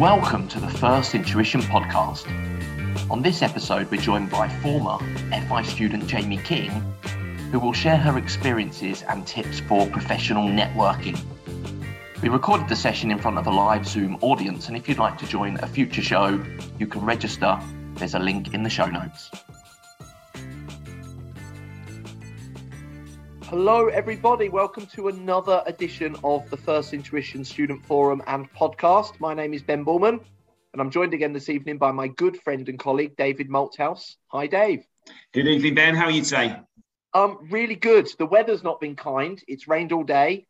Welcome to the First Intuition podcast. On this episode, we're joined by former FI student Jaimie King, who will share her experiences and tips for professional networking. We recorded the session in front of a live Zoom audience, and if you'd like to join a future show, you can register. There's a link in the show notes. Hello, everybody. Welcome to another edition of the First Intuition Student Forum and podcast. My name is Ben Borman, and I'm joined again this evening by my good friend and colleague, David Malthouse. Hi, Dave. Good evening, Ben. How are you today? Um, really good. The weather's not been kind. It's rained all day.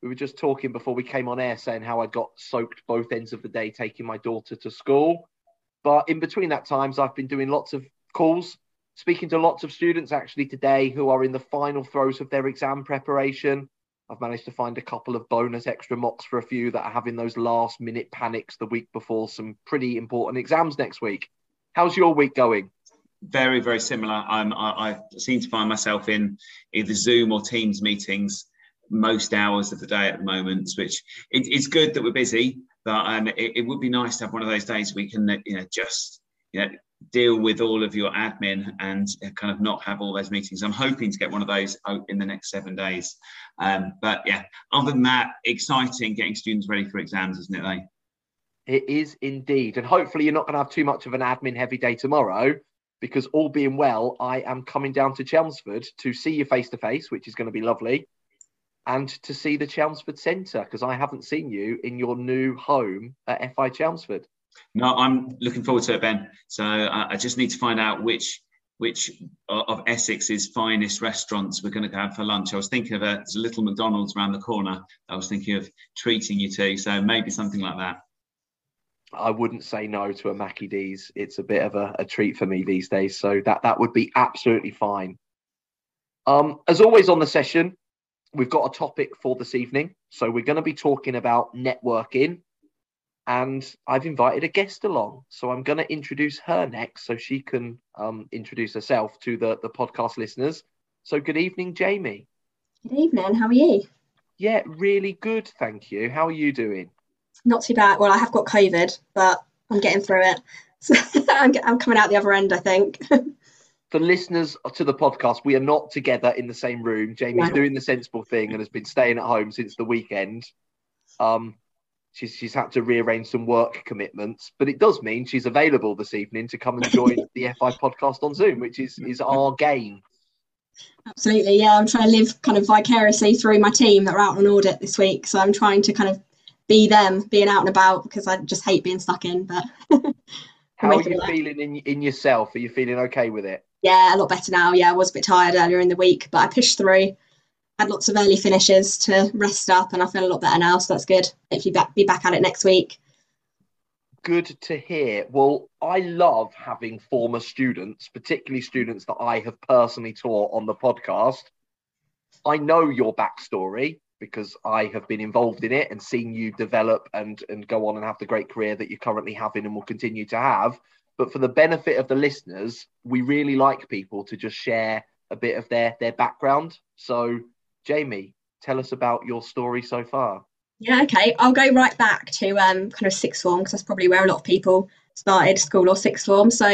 We were just talking before we came on air saying how I got soaked both ends of the day taking my daughter to school. But in between that times, I've been doing lots of calls speaking to lots of students actually today who are in the final throes of their exam preparation. I've managed to find a couple of bonus extra mocks for a few that are having those last minute panics the week before some pretty important exams next week. How's your week going? Very, very similar. I'm, I, I seem to find myself in either Zoom or Teams meetings most hours of the day at the moment, which it, it's good that we're busy, but um, it, it, would be nice to have one of those days we can, you know, just you know, deal with all of your admin and kind of not have all those meetings. I'm hoping to get one of those out in the next seven days. Um, but yeah, other than that, exciting getting students ready for exams, isn't it? They? It is indeed. And hopefully, you're not going to have too much of an admin heavy day tomorrow because, all being well, I am coming down to Chelmsford to see you face to face, which is going to be lovely, and to see the Chelmsford Centre because I haven't seen you in your new home at FI Chelmsford. No, I'm looking forward to it, Ben. So I, I just need to find out which which of Essex's finest restaurants we're going to have for lunch. I was thinking of a, there's a little McDonald's around the corner. I was thinking of treating you to, so maybe something like that. I wouldn't say no to a Mackie D's. It's a bit of a, a treat for me these days, so that that would be absolutely fine. Um, as always on the session, we've got a topic for this evening. So we're going to be talking about networking and I've invited a guest along. So I'm going to introduce her next so she can um, introduce herself to the, the podcast listeners. So, good evening, Jaimie. Good evening. How are you? Yeah, really good. Thank you. How are you doing? Not too bad. Well, I have got COVID, but I'm getting through it. So I'm, I'm coming out the other end, I think. For listeners to the podcast, we are not together in the same room. Jaimie's no. doing the sensible thing and has been staying at home since the weekend. Um, she's she's had to rearrange some work commitments, but it does mean she's available this evening to come and join the FI podcast on Zoom, which is is our game. Absolutely, yeah. I'm trying to live kind of vicariously through my team that are out on audit this week, so I'm trying to kind of be them, being out and about because I just hate being stuck in. But how are you feeling in in yourself? Are you feeling okay with it? Yeah, a lot better now. Yeah, I was a bit tired earlier in the week, but I pushed through had lots of early finishes to rest up, and I feel a lot better now. So that's good. Hopefully, back, be back at it next week. Good to hear. Well, I love having former students, particularly students that I have personally taught on the podcast. I know your backstory because I have been involved in it and seen you develop and and go on and have the great career that you're currently having and will continue to have. But for the benefit of the listeners, we really like people to just share a bit of their their background. So Jaimie, tell us about your story so far. Yeah, okay. I'll go right back to um, kind of sixth form because that's probably where a lot of people started school or sixth form. So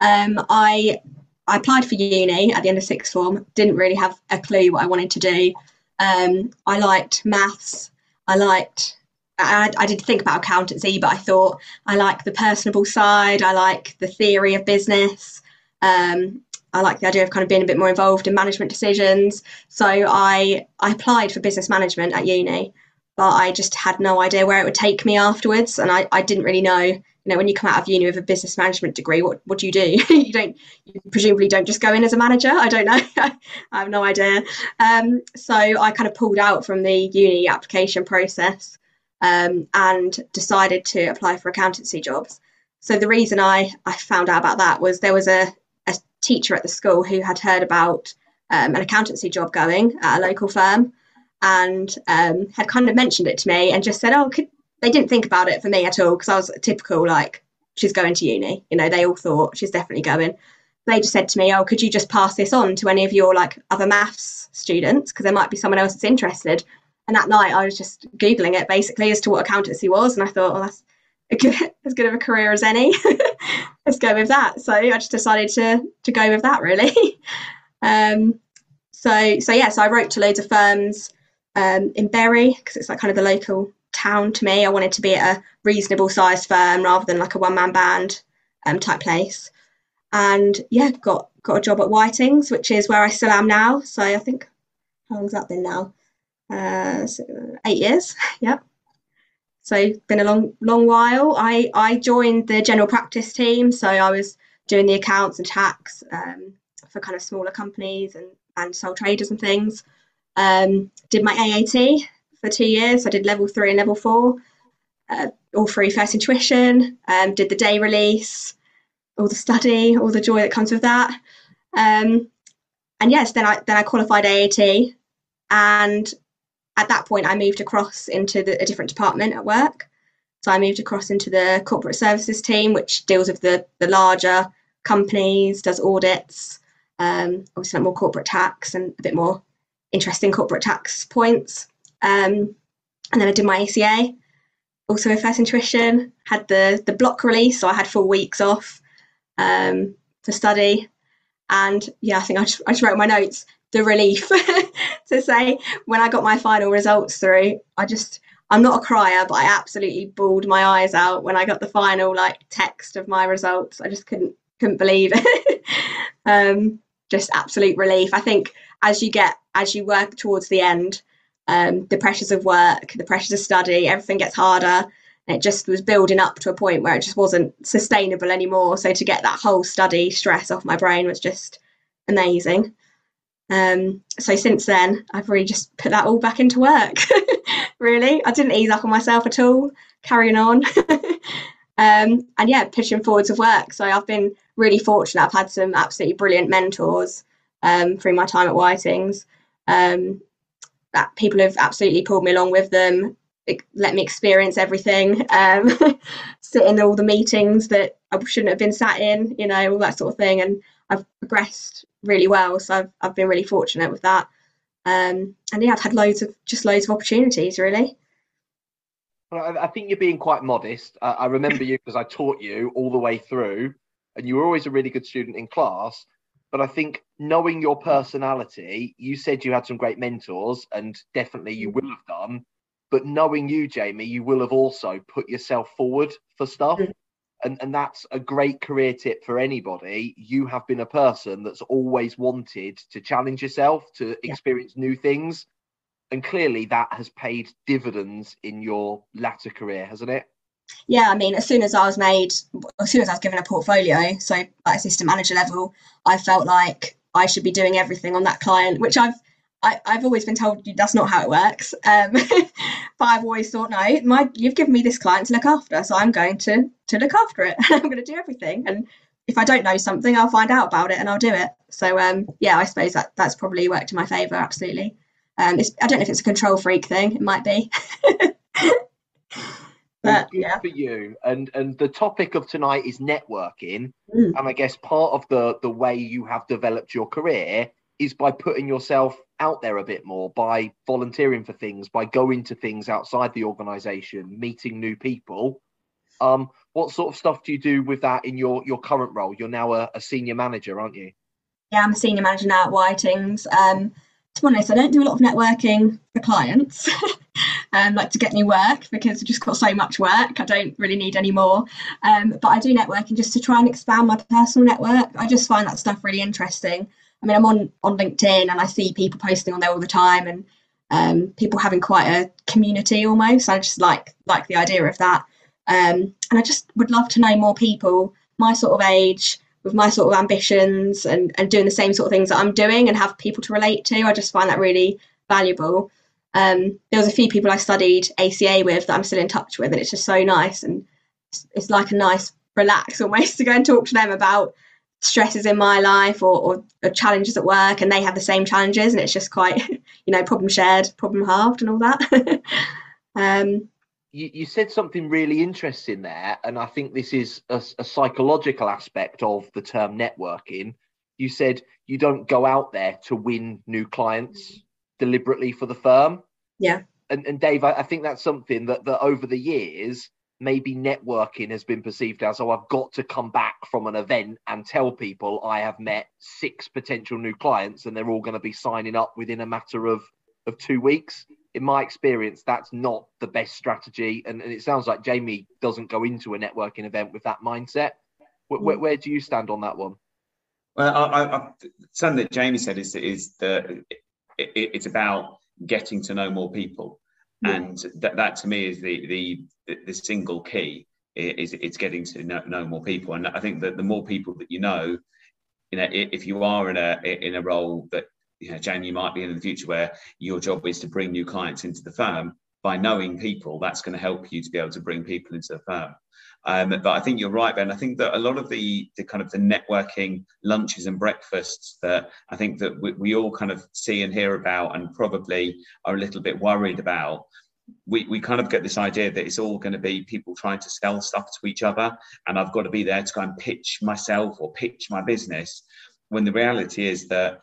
um, I I applied for uni at the end of sixth form. Didn't really have a clue what I wanted to do. Um, I liked maths. I liked. I, I did think about accountancy, but I thought I like the personable side. I like the theory of business. Um, I like the idea of kind of being a bit more involved in management decisions. So I I applied for business management at uni, but I just had no idea where it would take me afterwards, and I, I didn't really know. You know, when you come out of uni with a business management degree, what, what do you do? you don't you presumably don't just go in as a manager. I don't know. I have no idea. Um, so I kind of pulled out from the uni application process um, and decided to apply for accountancy jobs. So the reason I, I found out about that was there was a, teacher at the school who had heard about um, an accountancy job going at a local firm and um, had kind of mentioned it to me and just said, oh, could, they didn't think about it for me at all because I was typical, like, she's going to uni. You know, they all thought she's definitely going. They just said to me, oh, could you just pass this on to any of your like other maths students because there might be someone else that's interested. And that night I was just googling it basically as to what accountancy was, and I thought, oh, that's as good of a career as any. Let's go with that. So I just decided to to go with that really. um, so so yeah, so I wrote to loads of firms um, in Bury because it's like kind of the local town to me. I wanted to be at a reasonable sized firm rather than like a one man band um, type place. And yeah, got got a job at Whiting's, which is where I still am now. So I think how long's that been now? Uh, so eight years. yep. So it's been a long long while. I I joined the general practice team, so I was doing the accounts and tax um, for kind of smaller companies and and sole traders and things. Um, did my AAT for two years. I did level three and level four, uh, all through First Intuition. Um, did the day release, all the study, all the joy that comes with that. Um, and yes, then I then I qualified AAT, and at that point I moved across into the, a different department at work. So I moved across into the corporate services team, which deals with the the larger companies, does audits, um, obviously like more corporate tax and a bit more interesting corporate tax points. Um, and then I did my ACA, also with First Intuition, had the the block release, so I had four weeks off um, to study. And yeah, I think I just, I just wrote my notes the relief to say when I got my final results through, I just I'm not a crier, but I absolutely bawled my eyes out when I got the final like text of my results. I just couldn't couldn't believe it. um, just absolute relief. I think as you get as you work towards the end, um, the pressures of work, the pressures of study, everything gets harder. It just was building up to a point where it just wasn't sustainable anymore. So to get that whole study stress off my brain was just amazing. Um, so since then, I've really just put that all back into work. really, I didn't ease up on myself at all. Carrying on, um, and yeah, pushing forwards of work. So I've been really fortunate. I've had some absolutely brilliant mentors um, through my time at Whiting's. Um, that people have absolutely pulled me along with them, let me experience everything, um, sit in all the meetings that I shouldn't have been sat in, you know, all that sort of thing. And I've progressed really well, so I've I've been really fortunate with that. Um, and yeah, I've had loads of just loads of opportunities, really. Well, I think you're being quite modest. I remember you because I taught you all the way through, and you were always a really good student in class. But I think knowing your personality, you said you had some great mentors, and definitely you will have done. But knowing you, Jaimie, you will have also put yourself forward for stuff. And, and that's a great career tip for anybody. You have been a person that's always wanted to challenge yourself, to experience yeah. new things. And clearly that has paid dividends in your latter career, hasn't it? yeah, I mean, as soon as I was made, as soon as I was given a portfolio, so at assistant manager level, I felt like I should be doing everything on that client, which I've I, have always been told that's not how it works. Um, but I've always thought, no, my you've given me this client to look after, so I'm going to to look after it. I'm going to do everything, and if I don't know something, I'll find out about it and I'll do it. So um, yeah, I suppose that that's probably worked in my favour. Absolutely. Um, I don't know if it's a control freak thing. It might be. But, yeah. for you. And and the topic of tonight is networking. Mm. And I guess part of the the way you have developed your career is by putting yourself out there a bit more, by volunteering for things, by going to things outside the organization, meeting new people. Um, what sort of stuff do you do with that in your your current role? You're now a, a senior manager, aren't you? Yeah, I'm a senior manager now at Whiting's. Um, to be honest, I don't do a lot of networking for clients. um, like to get new work because I've just got so much work. I don't really need any more. Um, but I do networking just to try and expand my personal network. I just find that stuff really interesting. I mean, I'm on on LinkedIn and I see people posting on there all the time and um, people having quite a community almost. I just like like the idea of that. Um, and I just would love to know more people my sort of age with my sort of ambitions and, and doing the same sort of things that I'm doing and have people to relate to. I just find that really valuable. Um, there was a few people I studied ACA with that I'm still in touch with, and it's just so nice. And it's, it's like a nice relax almost to go and talk to them about stresses in my life or, or, or, challenges at work, and they have the same challenges, and it's just quite, you know, problem shared, problem halved, and all that. um, you, you, said something really interesting there, and I think this is a, a psychological aspect of the term networking. You said you don't go out there to win new clients deliberately for the firm. Yeah. And, and Dave, I, I think that's something that, that over the years, maybe networking has been perceived as, oh, I've got to come back from an event and tell people I have met six potential new clients and they're all going to be signing up within a matter of, of two weeks. In my experience, that's not the best strategy. And, and it sounds like Jaimie doesn't go into a networking event with that mindset. Where, where, where do you stand on that one? Well, I, I, something that Jaimie said is, is that it, it's about getting to know more people and that, that to me is the, the the single key is it's getting to know, know more people. And i think that the more people that you know you know if you are in a in a role that you know jan you might be in the future where your job is to bring new clients into the firm by knowing people that's going to help you to be able to bring people into the firm um, but I think you're right, Ben. I think that a lot of the, the kind of the networking lunches and breakfasts that I think that we, we all kind of see and hear about and probably are a little bit worried about we, we kind of get this idea that it's all going to be people trying to sell stuff to each other and i've got to be there to go and pitch myself or pitch my business when the reality is that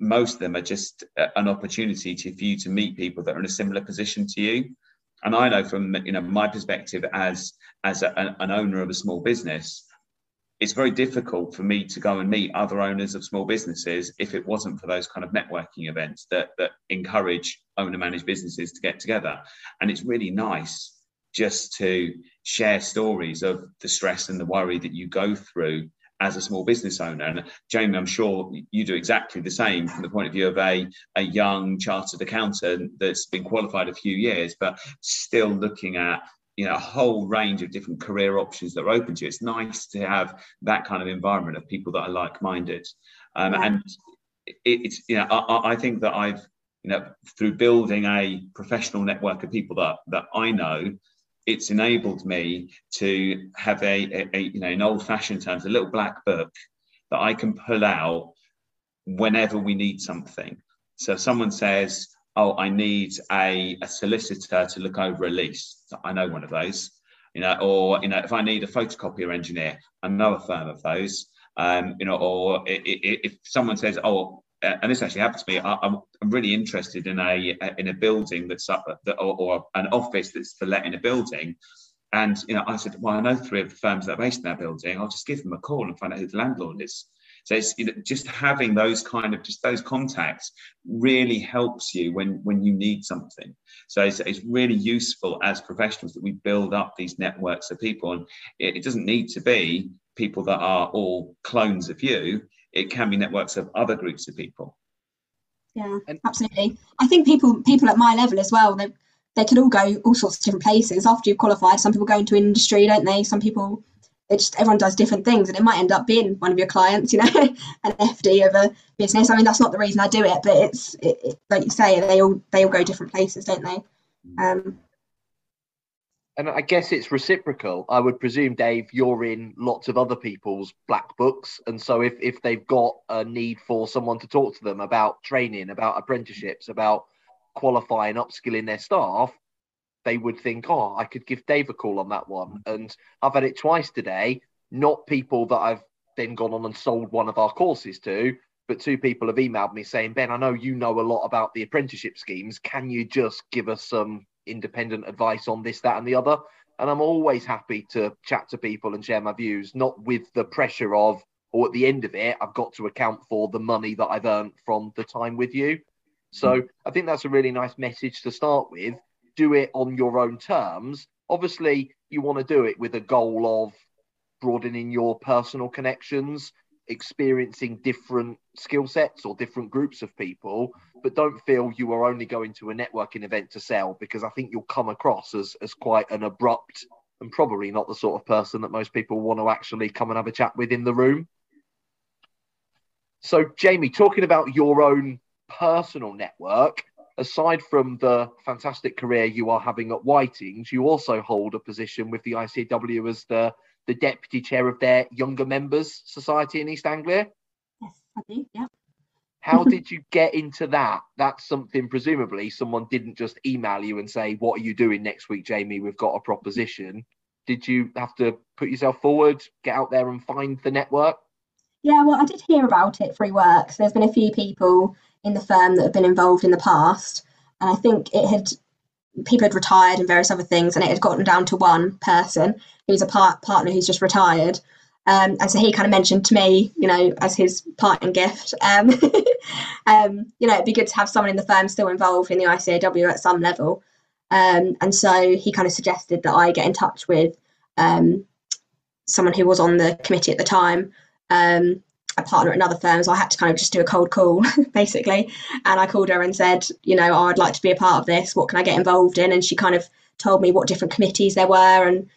most of them are just an opportunity to, for you to meet people that are in a similar position to you and I know from you know my perspective as as a, an owner of a small business, it's very difficult for me to go and meet other owners of small businesses if it wasn't for those kind of networking events that that encourage owner managed businesses to get together. And it's really nice just to share stories of the stress and the worry that you go through as a small business owner. And Jamie, I'm sure you do exactly the same from the point of view of a, a young chartered accountant that's been qualified a few years, but still looking at you know a whole range of different career options that are open to you. It's nice to have that kind of environment of people that are like-minded. Um, yeah. And it, it's you know I, I think that I've you know through building a professional network of people that that I know it's enabled me to have a, a, a you know in old fashioned terms a little black book that I can pull out whenever we need something. So someone says, "Oh, I need a, a solicitor to look over a lease," I know one of those. You know, or you know, if I need a photocopier engineer, I know a firm of those. Um, you know, or if someone says, "Oh, Uh, and this actually happened to me. I, am really interested in a uh, in a building that's up or, or, an office that's for let in a building. And you know, I said, well, I know three of the firms that are based in that building. I'll just give them a call and find out who the landlord is. So it's you know, just having those kind of just those contacts really helps you when when you need something. So it's, it's really useful as professionals that we build up these networks of people, and it, it doesn't need to be people that are all clones of you it can be networks of other groups of people. Yeah absolutely. I think people people at my level as well they they could all go all sorts of different places. After you've qualified some people go into industry don't they? Some people it just everyone does different things and it might end up being one of your clients you know an fd of a business. I mean that's not the reason i do it but it's it, it, like you say they all they all go different places don't they? Um, and I guess it's reciprocal. I would presume, Dave, you're in lots of other people's black books, and so if if they've got a need for someone to talk to them about training, about apprenticeships, about qualifying, upskilling their staff, they would think, oh, I could give Dave a call on that one. And I've had it twice today. Not people that I've then gone on and sold one of our courses to, but two people have emailed me saying, Ben, I know you know a lot about the apprenticeship schemes. Can you just give us some independent advice on this, that, and the other. And I'm always happy to chat to people and share my views, not with the pressure of, or at the end of it, I've got to account for the money that I've earned from the time with you. So mm. I think that's a really nice message to start with. Do it on your own terms. Obviously, you want to do it with a goal of broadening your personal connections, experiencing different skill sets or different groups of people but don't feel you are only going to a networking event to sell because i think you'll come across as, as quite an abrupt and probably not the sort of person that most people want to actually come and have a chat with in the room. So jaimie talking about your own personal network aside from the fantastic career you are having at whitings you also hold a position with the icaew as the the deputy chair of their younger members society in East Anglia? Yes, I do. Yeah. How did you get into that? That's something presumably someone didn't just email you and say, "What are you doing next week, Jaimie? We've got a proposition." Did you have to put yourself forward, get out there and find the network? Yeah, well, I did hear about it through work. So there's been a few people in the firm that have been involved in the past, and I think it had people had retired and various other things, and it had gotten down to one person who's a part, partner who's just retired. Um, and so he kind of mentioned to me, you know, as his parting gift, um, um, you know, it'd be good to have someone in the firm still involved in the ICAEW at some level. Um, and so he kind of suggested that I get in touch with um, someone who was on the committee at the time, um, a partner at another firm. So I had to kind of just do a cold call, basically. And I called her and said, you know, oh, I'd like to be a part of this. What can I get involved in? And she kind of told me what different committees there were and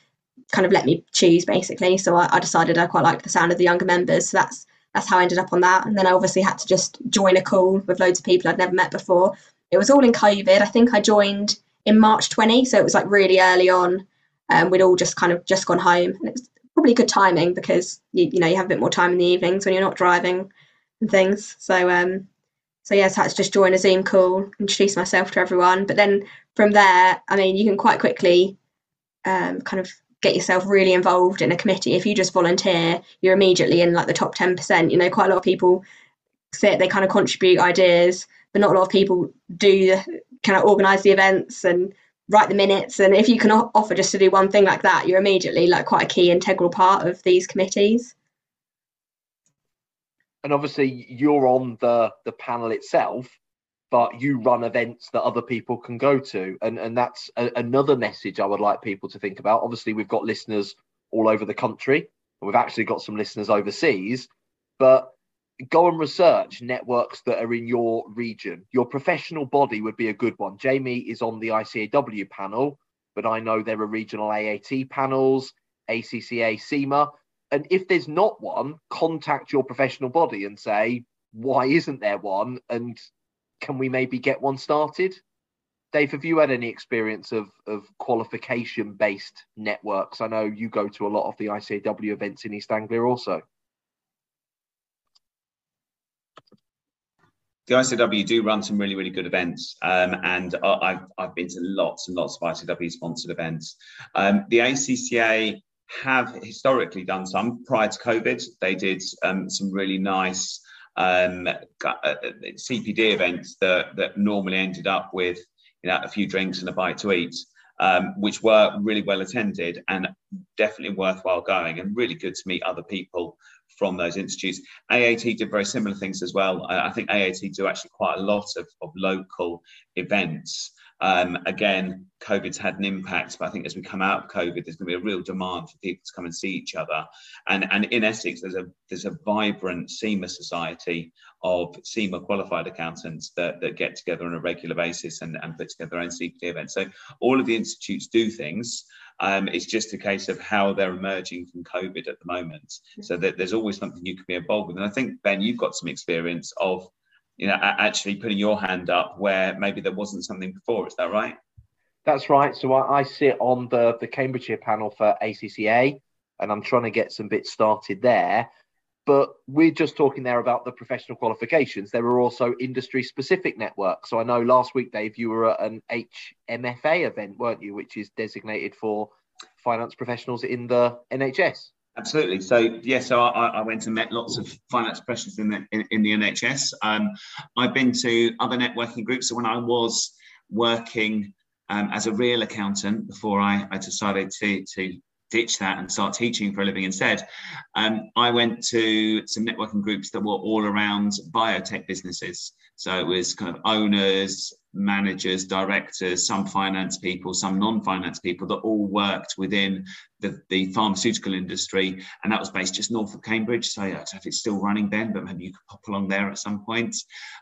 kind of let me choose basically. So I, I, decided I quite liked the sound of the younger members. So that's that's how I ended up on that. And then I obviously had to just join a call with loads of people I'd never met before. It was all in COVID. I think I joined in March 20, so it was like really early on. Um, we'd all just kind of just gone home, and it was probably good timing because you you know you have a bit more time in the evenings when you're not driving and things. So um, so yes, yeah, so I had to just join a Zoom call, introduce myself to everyone. But then from there, I mean, you can quite quickly um, kind of get yourself really involved in a committee. If you just volunteer, you're immediately in like the top 10%. You know, quite a lot of people sit, they kind of contribute ideas, but not a lot of people do kind of organise the events and write the minutes. And if you can offer just to do one thing like that, you're immediately like quite a key integral part of these committees. And obviously, you're on the the panel itself but you run events that other people can go to and and that's a, another message i would like people to think about obviously we've got listeners all over the country and we've actually got some listeners overseas but go and research networks that are in your region your professional body would be a good one jaimie is on the icaew panel but i know there are regional aat panels acca cima and if there's not one contact your professional body and say why isn't there one and can we maybe get one started? Dave, have you had any experience of, of qualification based networks? I know you go to a lot of the ICAEW events in East Anglia also. The ICAEW do run some really, really good events, um, and I've, I've been to lots and lots of ICAEW sponsored events. Um, the ACCA have historically done some prior to COVID. They did um, some really nice um, uh, CPD events that, that normally ended up with you know, a few drinks and a bite to eat, um, which were really well attended and definitely worthwhile going and really good to meet other people from those institutes. AAT did very similar things as well. I think AAT do actually quite a lot of, of local events um, again, COVID's had an impact, but I think as we come out of COVID, there's going to be a real demand for people to come and see each other. And, and in Essex, there's a there's a vibrant CIMA society of CIMA qualified accountants that, that get together on a regular basis and, and put together their own CPD events. So all of the institutes do things. Um, it's just a case of how they're emerging from COVID at the moment. So that there's always something you can be involved with. And I think Ben, you've got some experience of you know, actually putting your hand up where maybe there wasn't something before. Is that right? That's right. So I, I sit on the the Cambridgeshire panel for ACCA, and I'm trying to get some bits started there. But we're just talking there about the professional qualifications. There are also industry specific networks. So I know last week, Dave, you were at an HFMA event, weren't you, which is designated for finance professionals in the NHS? Absolutely. So yeah, so I, I, went and met lots of finance professionals in the in, in the NHS. Um, I've been to other networking groups. So when I was working um, as a real accountant before I, I decided to to ditch that and start teaching for a living instead, um, I went to some networking groups that were all around biotech businesses. So it was kind of owners, managers, directors, some finance people, some non-finance people that all worked within the, the pharmaceutical industry. And that was based just north of Cambridge. So I don't know if it's still running then, but maybe you could pop along there at some point.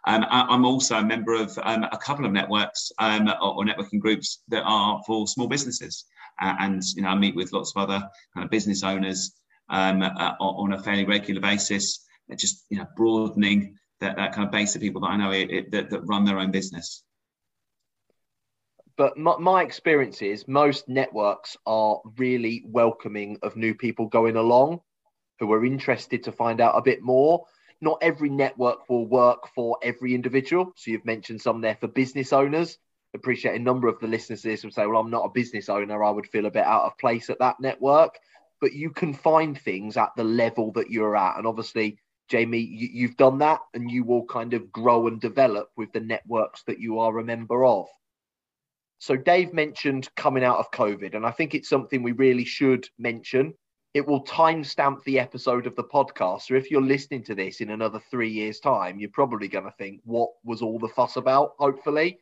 Um, I, am also a member of um, a couple of networks um, or, or, networking groups that are for small businesses. Uh, and, you know, I meet with lots of other kind of business owners um, uh, on a fairly regular basis, just, you know, broadening that, that kind of base of people that I know it, it, that, that run their own business. But my, my experience is most networks are really welcoming of new people going along who are interested to find out a bit more. Not every network will work for every individual. So you've mentioned some there for business owners. Appreciate a number of the listeners to this would say, Well, I'm not a business owner. I would feel a bit out of place at that network. But you can find things at the level that you're at. And obviously, Jaimie, you, have done that and you will kind of grow and develop with the networks that you are a member of. So Dave mentioned coming out of COVID, and I think it's something we really should mention. It will timestamp the episode of the podcast. So if you're listening to this in another three years' time, you're probably going to think, what was all the fuss about? Hopefully.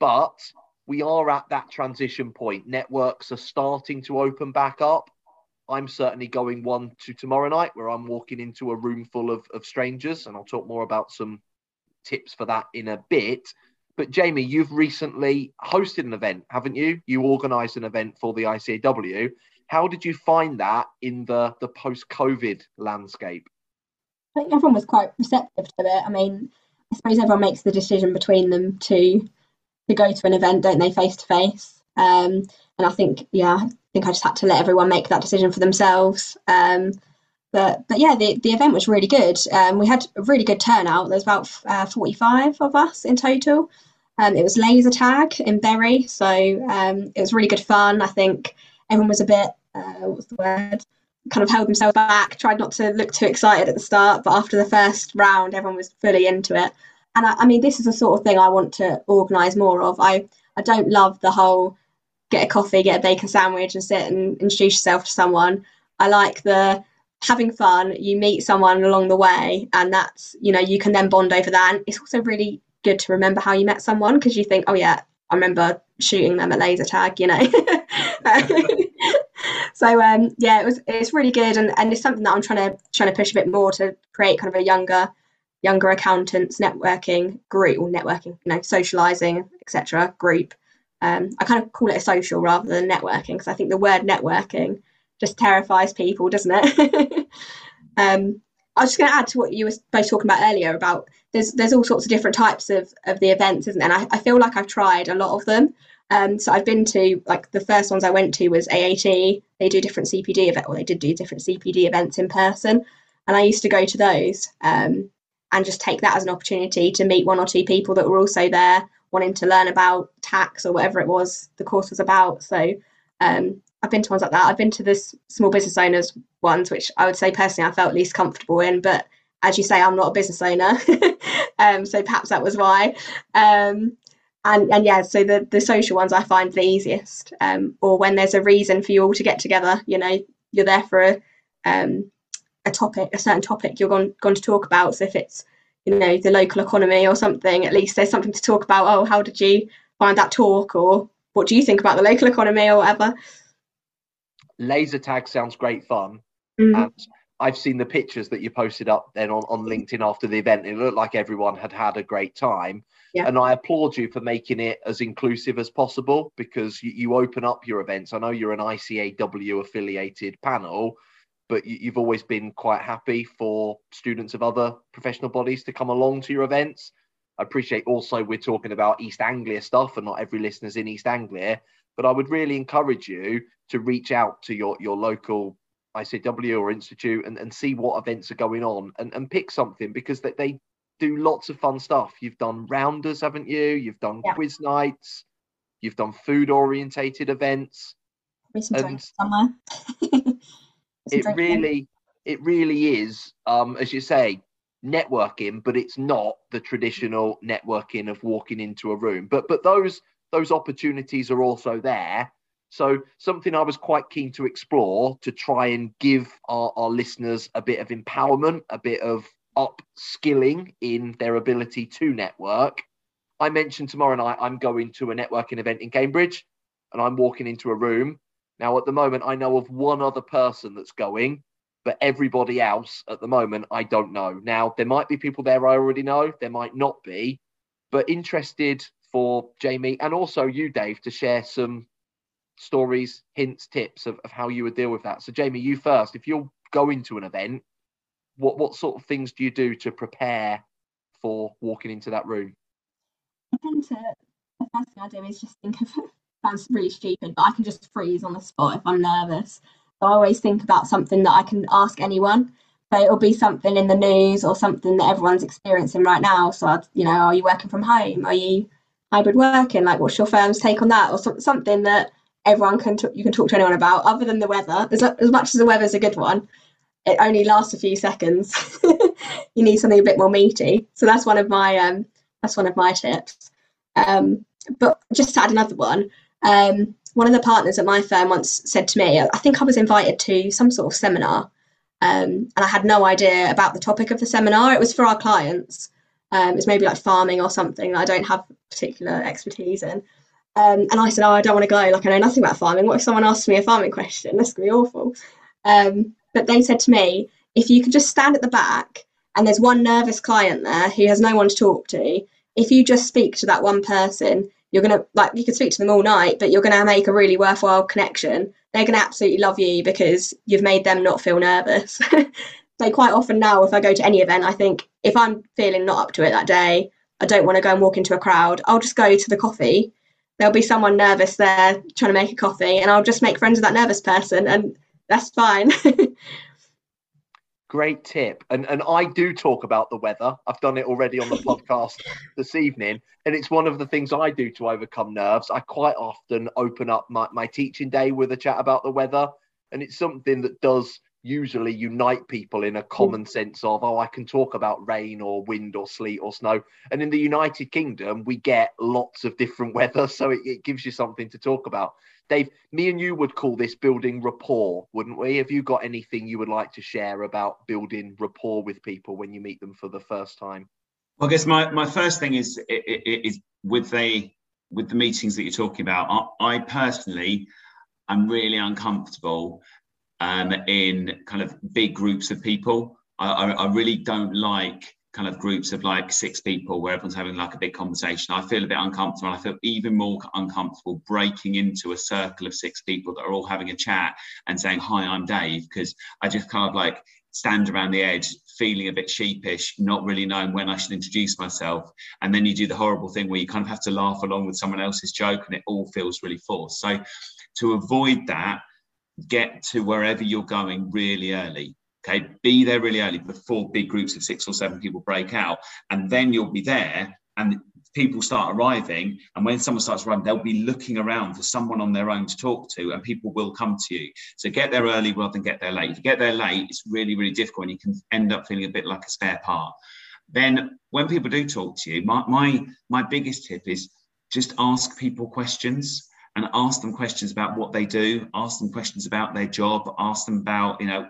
But we are at that transition point. Networks are starting to open back up. I'm certainly going one to tomorrow night where I'm walking into a room full of, of strangers, and I'll talk more about some tips for that in a bit. But Jaimie, you've recently hosted an event, haven't you? You organised an event for the ICAEW. How did you find that in the, the post COVID landscape? I think everyone was quite receptive to it. I mean, I suppose everyone makes the decision between them to to go to an event, don't they, face to face? Um, and I think, yeah, think I just had to let everyone make that decision for themselves. Um, but but yeah, the, the event was really good. Um, we had a really good turnout. There's about uh, 45 of us in total. Um, it was laser tag in Bury, so um, it was really good fun. I think everyone was a bit, uh, what's the word? Kind of held themselves back, tried not to look too excited at the start, but after the first round, everyone was fully into it. And I, I mean, this is the sort of thing I want to organise more of. I, I don't love the whole get a coffee, get a bacon sandwich, and sit and introduce yourself to someone. I like the having fun. You meet someone along the way, and that's you know you can then bond over that. And it's also really good to remember how you met someone because you think, oh yeah, I remember shooting them at laser tag, you know. so um, yeah, it was it's really good, and, and it's something that I'm trying to trying to push a bit more to create kind of a younger younger accountants networking group or networking, you know, socializing, etc. group. Um, I kind of call it a social rather than networking because I think the word networking just terrifies people, doesn't it? um, I was just going to add to what you were both talking about earlier about there's there's all sorts of different types of, of the events, isn't there? And I, I feel like I've tried a lot of them. Um, so I've been to like the first ones I went to was AAT. They do different CPD event, or they did do different CPD events in person, and I used to go to those um, and just take that as an opportunity to meet one or two people that were also there wanting to learn about tax or whatever it was the course was about. So um, I've been to ones like that. I've been to this small business owners ones, which I would say personally I felt least comfortable in. But as you say, I'm not a business owner, um, so perhaps that was why. Um, and and yeah, so the the social ones I find the easiest, um, or when there's a reason for you all to get together. You know, you're there for a um, a topic, a certain topic you're going going to talk about. So if it's you know the local economy or something, at least there's something to talk about. Oh, how did you find that talk, or what do you think about the local economy, or whatever laser tag sounds great fun. Mm. And I've seen the pictures that you posted up then on, on LinkedIn after the event. It looked like everyone had had a great time. Yeah. And I applaud you for making it as inclusive as possible because you, you open up your events. I know you're an ICAEW affiliated panel, but you, you've always been quite happy for students of other professional bodies to come along to your events. I appreciate also we're talking about East Anglia stuff and not every listener's in East Anglia, but I would really encourage you to reach out to your, your local ICAEW or institute and, and see what events are going on and, and pick something because they, they do lots of fun stuff. You've done rounders, haven't you? You've done yeah. quiz nights, you've done food orientated events. Somewhere. it really, it really is, um, as you say, networking, but it's not the traditional networking of walking into a room. But but those those opportunities are also there so, something I was quite keen to explore to try and give our, our listeners a bit of empowerment, a bit of upskilling in their ability to network. I mentioned tomorrow night I'm going to a networking event in Cambridge and I'm walking into a room. Now, at the moment, I know of one other person that's going, but everybody else at the moment, I don't know. Now, there might be people there I already know, there might not be, but interested for Jaimie and also you, Dave, to share some stories, hints, tips of, of how you would deal with that. So, Jaimie, you first. If you're going to an event, what what sort of things do you do to prepare for walking into that room? I tend to the first thing I do is just think of sounds really stupid, but I can just freeze on the spot if I'm nervous. So I always think about something that I can ask anyone. So it'll be something in the news or something that everyone's experiencing right now. So I'd, you know, are you working from home? Are you hybrid working? Like, what's your firm's take on that? Or so, something that everyone can t- you can talk to anyone about other than the weather as, as much as the weather's a good one it only lasts a few seconds you need something a bit more meaty so that's one of my um that's one of my tips um but just to add another one, um, one of the partners at my firm once said to me, I think I was invited to some sort of seminar, um, and I had no idea about the topic of the seminar. It was for our clients. Um, it was maybe like farming or something that I don't have particular expertise in. Um, and I said, Oh, I don't want to go. Like, I know nothing about farming. What if someone asks me a farming question? That's going to be awful. Um, but they said to me, If you could just stand at the back and there's one nervous client there who has no one to talk to, if you just speak to that one person, you're to, like, you could speak to them all night, but you're to make a really worthwhile connection. They're to absolutely love you because you've made them not feel nervous. so, quite often now, if I go to any event, I think if I'm feeling not up to it that day, I don't want to go and walk into a crowd, I'll just go to the coffee there'll be someone nervous there trying to make a coffee and I'll just make friends with that nervous person and that's fine. Great tip. And and I do talk about the weather. I've done it already on the podcast this evening. And it's one of the things I do to overcome nerves. I quite often open up my, my teaching day with a chat about the weather. And it's something that does usually unite people in a common mm. sense of oh i can talk about rain or wind or sleet or snow and in the united kingdom we get lots of different weather so it, it, gives you something to talk about dave me and you would call this building rapport wouldn't we have you got anything you would like to share about building rapport with people when you meet them for the first time well, i guess my, my first thing is is with the with the meetings that you're talking about I, I personally i'm really uncomfortable um, in kind of big groups of people. I, I, I, really don't like kind of groups of like six people where everyone's having like a big conversation. I feel a bit uncomfortable. I feel even more uncomfortable breaking into a circle of six people that are all having a chat and saying, Hi, I'm Dave, because I just kind of like stand around the edge feeling a bit sheepish, not really knowing when I should introduce myself. And then you do the horrible thing where you kind of have to laugh along with someone else's joke and it all feels really forced. So to avoid that, get to wherever you're going really early. Okay, be there really early before big groups of six or seven people break out, and then you'll be there and people start arriving. And when someone starts arriving, they'll be looking around for someone on their own to talk to, and people will come to you. So get there early rather than get there late. If you get there late, it's really, really difficult, and you can end up feeling a bit like a spare part. Then, when people do talk to you, my my, my biggest tip is just ask people questions and ask them questions about what they do, ask them questions about their job, ask them about, you know,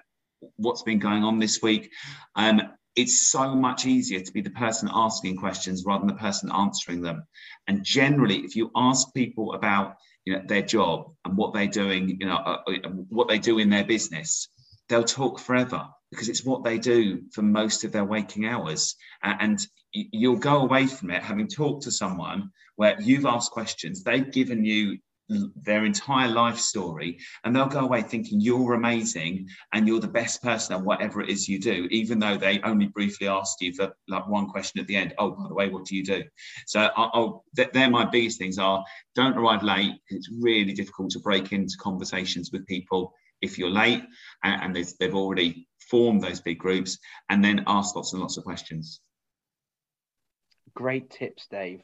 what's been going on this week. Um, it's so much easier to be the person asking questions rather than the person answering them. And generally, if you ask people about you know, their job and what they're doing, you know, uh, uh what they do in their business, they'll talk forever because it's what they do for most of their waking hours. And you'll go away from it having talked to someone where you've asked questions, they've given you their entire life story and they'll go away thinking you're amazing and you're the best person at whatever it is you do even though they only briefly asked you for like one question at the end oh by the way what do you do? So I'll, they're my biggest things are don't arrive late. It's really difficult to break into conversations with people if you're late and they've already formed those big groups and then ask lots and lots of questions. Great tips dave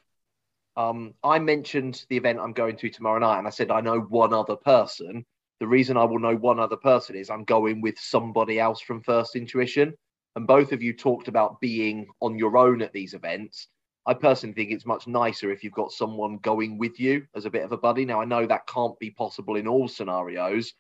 um, I mentioned the event I'm going to tomorrow night, and I said I know one other person. The reason I will know one other person is I'm going with somebody else from First Intuition. And both of you talked about being on your own at these events. I personally think it's much nicer if you've got someone going with you as a bit of a buddy. Now, I know that can't be possible in all scenarios,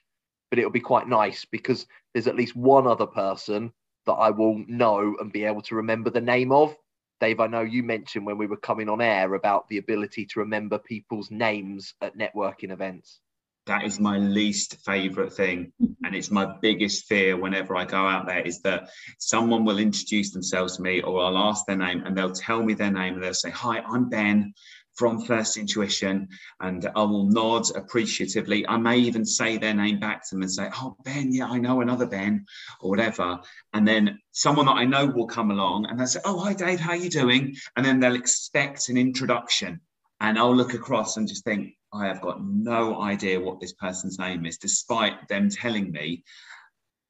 but it'll be quite nice because there's at least one other person that I will know and be able to remember the name of. Dave, I know you mentioned when we were coming on air about the ability to remember people's names at networking events. That is my least favorite thing. Mm-hmm. And it's my biggest fear whenever I go out there is that someone will introduce themselves to me or I'll ask their name and they'll tell me their name and they'll say, Hi, I'm Ben from First Intuition, and I will nod appreciatively. I may even say their name back to them and say, "Oh, Ben, yeah, I know another Ben," or whatever. And then someone that I know will come along and they'll say, "Oh, hi, Dave, how you doing?" And then they'll expect an introduction, and I'll look across and just think, I have got no idea what this person's name is, despite them telling me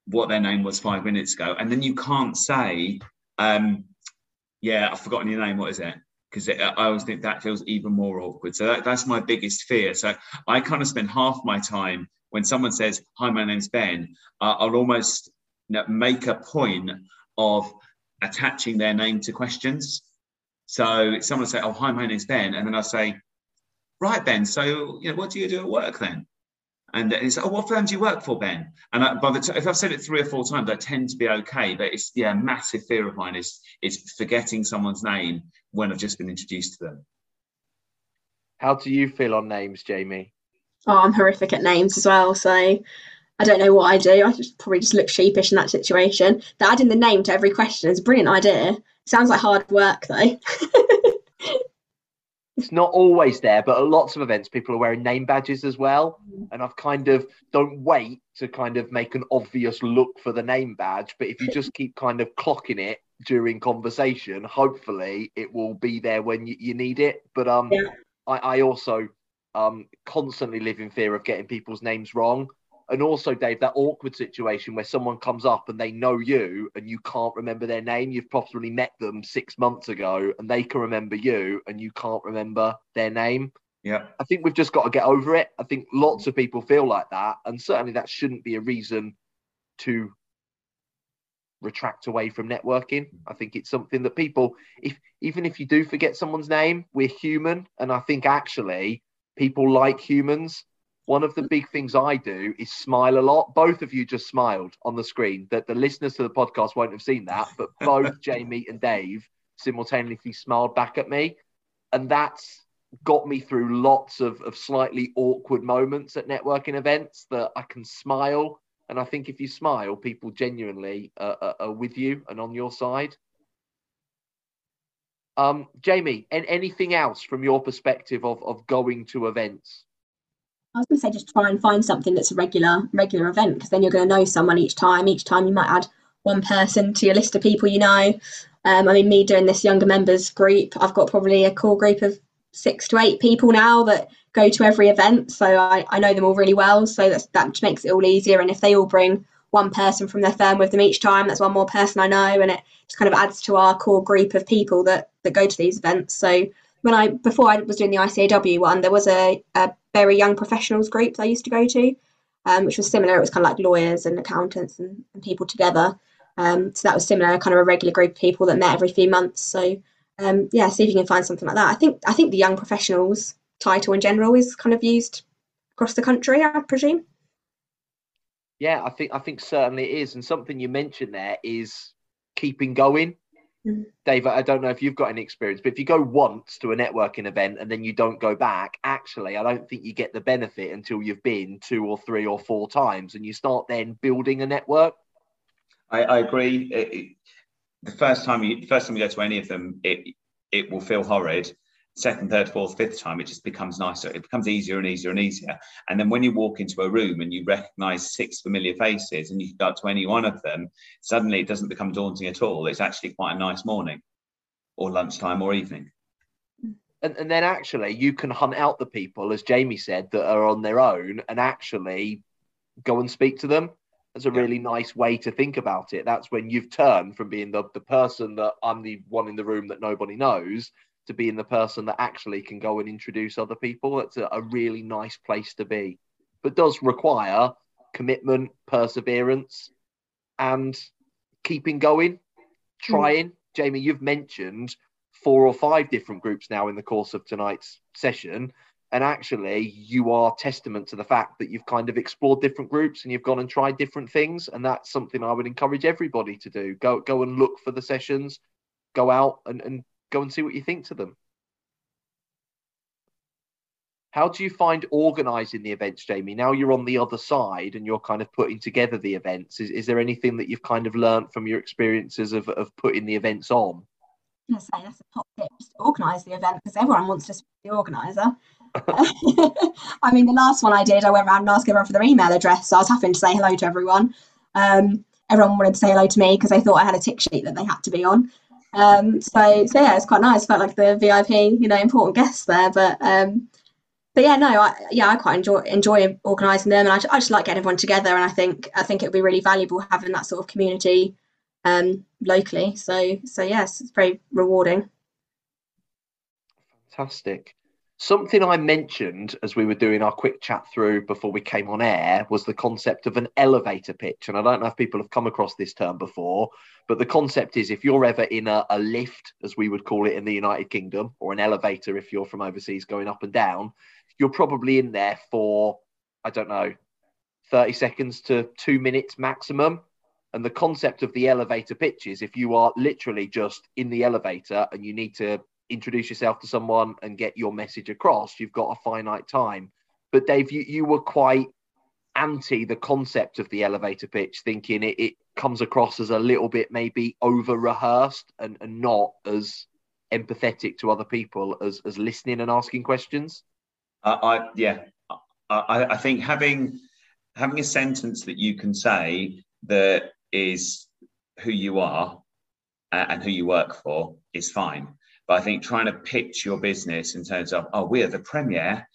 what their name was five minutes ago. And then you can't say, um, "Yeah, I've forgotten your name. What is it?" Because I always think that feels even more awkward. So that, that's my biggest fear. So I kind of spend half my time when someone says, "Hi, my name's Ben," uh, I'll almost you know, make a point of attaching their name to questions. So someone will say, "Oh, hi, my name's Ben," and then I say, right, Ben. So you know, what do you do at work then? And it's oh, what firm do you work for, Ben? And I, by the t- if I've said it three or four times, I tend to be okay. But it's yeah, massive fear of mine is is forgetting someone's name when I've just been introduced to them. How do you feel on names, Jaimie? Oh, I'm horrific at names as well. So I don't know what I do. I just probably just look sheepish in that situation. That adding the name to every question is a brilliant idea. Sounds like hard work though. it's not always there, but at lots of events, people are wearing name badges as well. And I've kind of don't wait to kind of make an obvious look for the name badge, but if you just keep kind of clocking it during conversation, hopefully it will be there when you, you need it. But um, yeah. I, I also um constantly live in fear of getting people's names wrong and also dave that awkward situation where someone comes up and they know you and you can't remember their name. You've possibly met them six months ago and they can remember you and you can't remember their name. Yeah. I think we've just got to get over it. I think lots of people feel like that and certainly that shouldn't be a reason to retract away from networking. I think it's something that people if even if you do forget someone's name we're human. And i think actually people like humans one of the big things I do is smile a lot. Both of you just smiled on the screen. That the listeners to the podcast won't have seen that, but both Jaimie and Dave simultaneously smiled back at me, and that's got me through lots of, of slightly awkward moments at networking events. That I can smile, and I think if you smile, people genuinely uh, are, are with you and on your side. Um, Jaimie, and anything else from your perspective of, of going to events? I was going to say just try and find something that's a regular regular event because then you're going to know someone each time. Each time you might add one person to your list of people you know. Um, I mean, me doing this younger members group, I've got probably a core group of six to eight people now that go to every event, so I, I know them all really well. So that's, that makes it all easier. And if they all bring one person from their firm with them each time, that's one more person I know, and it just kind of adds to our core group of people that that go to these events. So when I before I was doing the ICAEW one, there was a, a very young professionals group that I used to go to, um, which was similar. It was kind of like lawyers and accountants and, and people together. Um, so that was similar, kind of a regular group of people that met every few months. So um, yeah, see if you can find something like that. I think I think the young professionals title in general is kind of used across the country, I presume. Yeah, I think I think certainly it is, and something you mentioned there is keeping going. Dave, I don't know if you've got any experience, but if you go once to a networking event and then you don't go back, actually, I don't think you get the benefit until you've been two or three or four times and you start then building a network. I, I agree. It, it, the first time you, first time you go to any of them, it it will feel horrid second, third, fourth, fifth time, it just becomes nicer. It becomes easier and easier and easier. And then when you walk into a room and you recognize six familiar faces and you go up to any one of them, suddenly it doesn't become daunting at all. It's actually quite a nice morning or lunchtime or evening. And, and then actually you can hunt out the people, as Jaimie said, that are on their own and actually go and speak to them. That's a yeah. really nice way to think about it. That's when you've turned from being the, the person that I'm the one in the room that nobody knows to being the person that actually can go and introduce other people. That's a, a really nice place to be, but does require commitment, perseverance, and keeping going, trying. Mm. Jaimie, you've mentioned four or five different groups now in the course of tonight's session. And actually, you are testament to the fact that you've kind of explored different groups and you've gone and tried different things. And that's something I would encourage everybody to do. Go go and look for the sessions, go out and, and go and see what you think to them. How do you find organising the events, Jaimie? Now you're on the other side and you're kind of putting together the events. Is, is there anything that you've kind of learned from your experiences of, of putting the events on? I'm going to say that's a top tip just organise the event because everyone wants to be the organiser. I mean, the last one I did, I went around and asked everyone for their email address. So I was having to say hello to everyone. Um, everyone wanted to say hello to me because they thought I had a tick sheet that they had to be on. Um, so, so yeah, it's quite nice. Felt like the VIP, you know, important guests there. But um, but yeah, no, I, yeah, I quite enjoy enjoy organising them, and I, I just like getting everyone together. And I think I think it would be really valuable having that sort of community um, locally. So so yes, it's very rewarding. Fantastic. Something I mentioned as we were doing our quick chat through before we came on air was the concept of an elevator pitch. And I don't know if people have come across this term before, but the concept is if you're ever in a, a lift, as we would call it in the United Kingdom, or an elevator if you're from overseas going up and down, you're probably in there for, I don't know, 30 seconds to two minutes maximum. And the concept of the elevator pitch is if you are literally just in the elevator and you need to introduce yourself to someone and get your message across, you've got a finite time. But Dave, you, you were quite anti the concept of the elevator pitch, thinking it, it comes across as a little bit maybe over rehearsed and, and not as empathetic to other people as, as listening and asking questions. Uh, I yeah, I, I think having having a sentence that you can say that is who you are and who you work for is fine. But I think trying to pitch your business in terms of, oh, we are the premier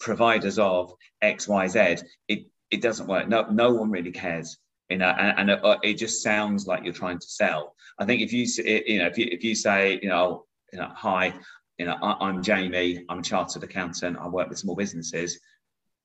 providers of X, Y, Z, it, it doesn't work. No, no one really cares. You know, and, and it, uh, it, just sounds like you're trying to sell. I think if you, you know, if you, if you say, you know, you know, hi, you know, I, am Jaimie, I'm a chartered accountant, I work with small businesses.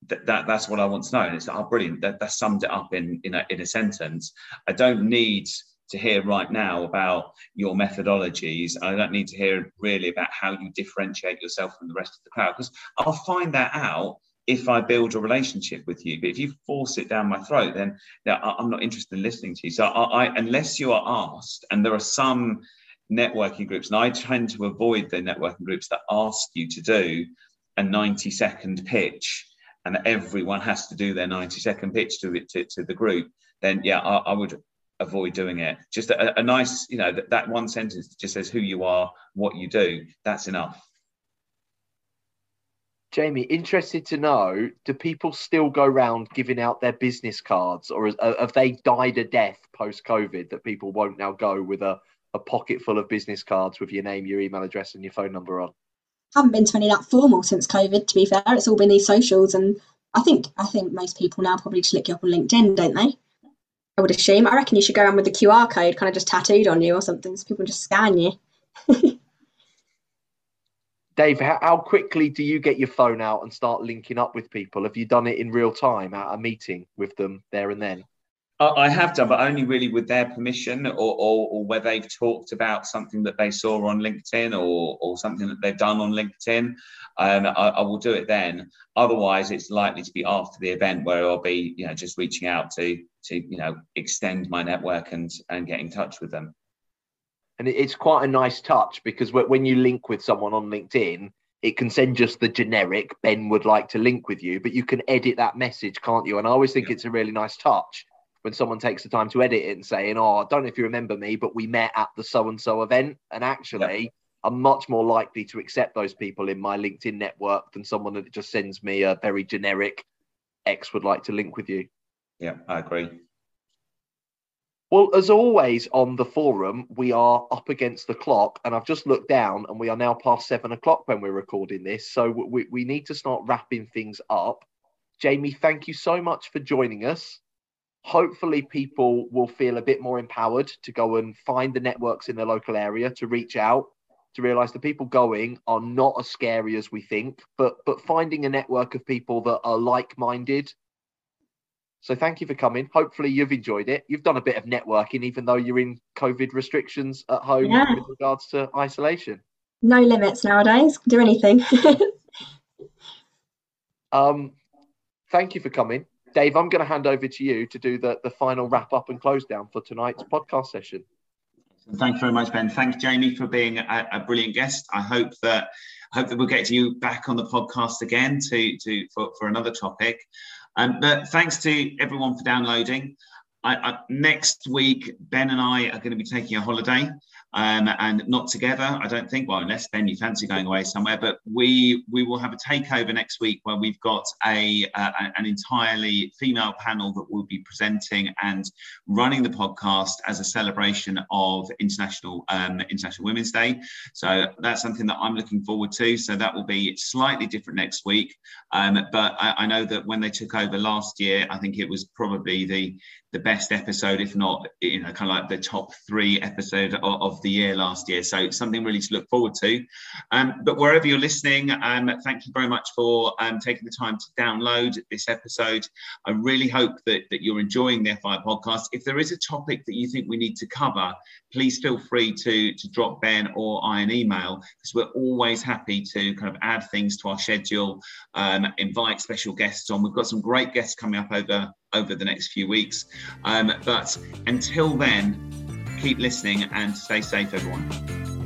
That, that that's what I want to know. And it's oh, brilliant. That, that summed it up in, in a, in a sentence. I don't need to hear right now about your methodologies. I don't need to hear really about how you differentiate yourself from the rest of the crowd because I'll find that out if I build a relationship with you. But if you force it down my throat, then know, I'm not interested in listening to you. So I, I, unless you are asked, and there are some networking groups, and I tend to avoid the networking groups that ask you to do a 90 second pitch and everyone has to do their 90 second pitch to, to, to the group, then yeah, I, I would avoid doing it. Just a, a nice, you know, that, that one sentence just says who you are, what you do. That's enough. Jaimie, interested to know, do people still go around giving out their business cards or uh, have they died a death post COVID that people won't now go with a, a pocket full of business cards with your name, your email address, and your phone number on? haven't been to any that formal since COVID, to be fair. It's all been these socials and I think I think most people now probably just look you up on LinkedIn, don't they? I would assume. I reckon you should go around with the QR code kind of just tattooed on you or something so people just scan you. Dave, how, how, quickly do you get your phone out and start linking up with people? Have you done it in real time at a meeting with them there and then? I have done, but only really with their permission or, or, or, where they've talked about something that they saw on LinkedIn or, or something that they've done on LinkedIn. Um, I, I, will do it then. Otherwise, it's likely to be after the event where I'll be, you know, just reaching out to to you know extend my network and and get in touch with them. And it's quite a nice touch because when you link with someone on LinkedIn, it can send just the generic Ben would like to link with you, but you can edit that message, can't you? And I always think yeah. it's a really nice touch when someone takes the time to edit it and saying, "Oh, I don't know if you remember me, but we met at the so and so event," and actually. Yeah. I'm much more likely to accept those people in my LinkedIn network than someone that just sends me a very generic X would like to link with you. Yeah, I agree. Well, as always on the forum, we are up against the clock, and I've just looked down, and we are now past seven o'clock when we're recording this. So we, we need to start wrapping things up. Jaimie, thank you so much for joining us hopefully people will feel a bit more empowered to go and find the networks in their local area to reach out to realize the people going are not as scary as we think but but finding a network of people that are like-minded. So thank you for coming. Hopefully you've enjoyed it. You've done a bit of networking even though you're in covid restrictions at home yeah. with regards to isolation. No limits nowadays. Do anything. Um thank you for coming Dave, I'm going to hand over to you to do the, the final wrap up and close down for tonight's podcast session. Thank you very much, Ben. Thanks, Jaimie, for being a, a, brilliant guest. I hope that I hope that we'll get to you back on the podcast again to to for, for another topic. Um, but thanks to everyone for downloading. I, I, next week, Ben and I are going to be taking a holiday um, and not together. I don't think. Well, unless Ben, you fancy going away somewhere, but we we will have a takeover next week where we've got a uh, an entirely female panel that will be presenting and running the podcast as a celebration of International um, International Women's Day. So that's something that I'm looking forward to. So that will be slightly different next week. Um, but I, I know that when they took over last year, I think it was probably the the best episode, if not, you know, kind of like the top three episode of, of the year last year. So something really to look forward to. Um, but wherever you're listening, um, thank you very much for um, taking the time to download this episode. I really hope that, that you're enjoying the FI podcast. If there is a topic that you think we need to cover, please feel free to, to drop Ben or I an email because we're always happy to kind of add things to our schedule, um, invite special guests on. We've got some great guests coming up over over the next few weeks. Um, but until then, keep listening and stay safe, everyone.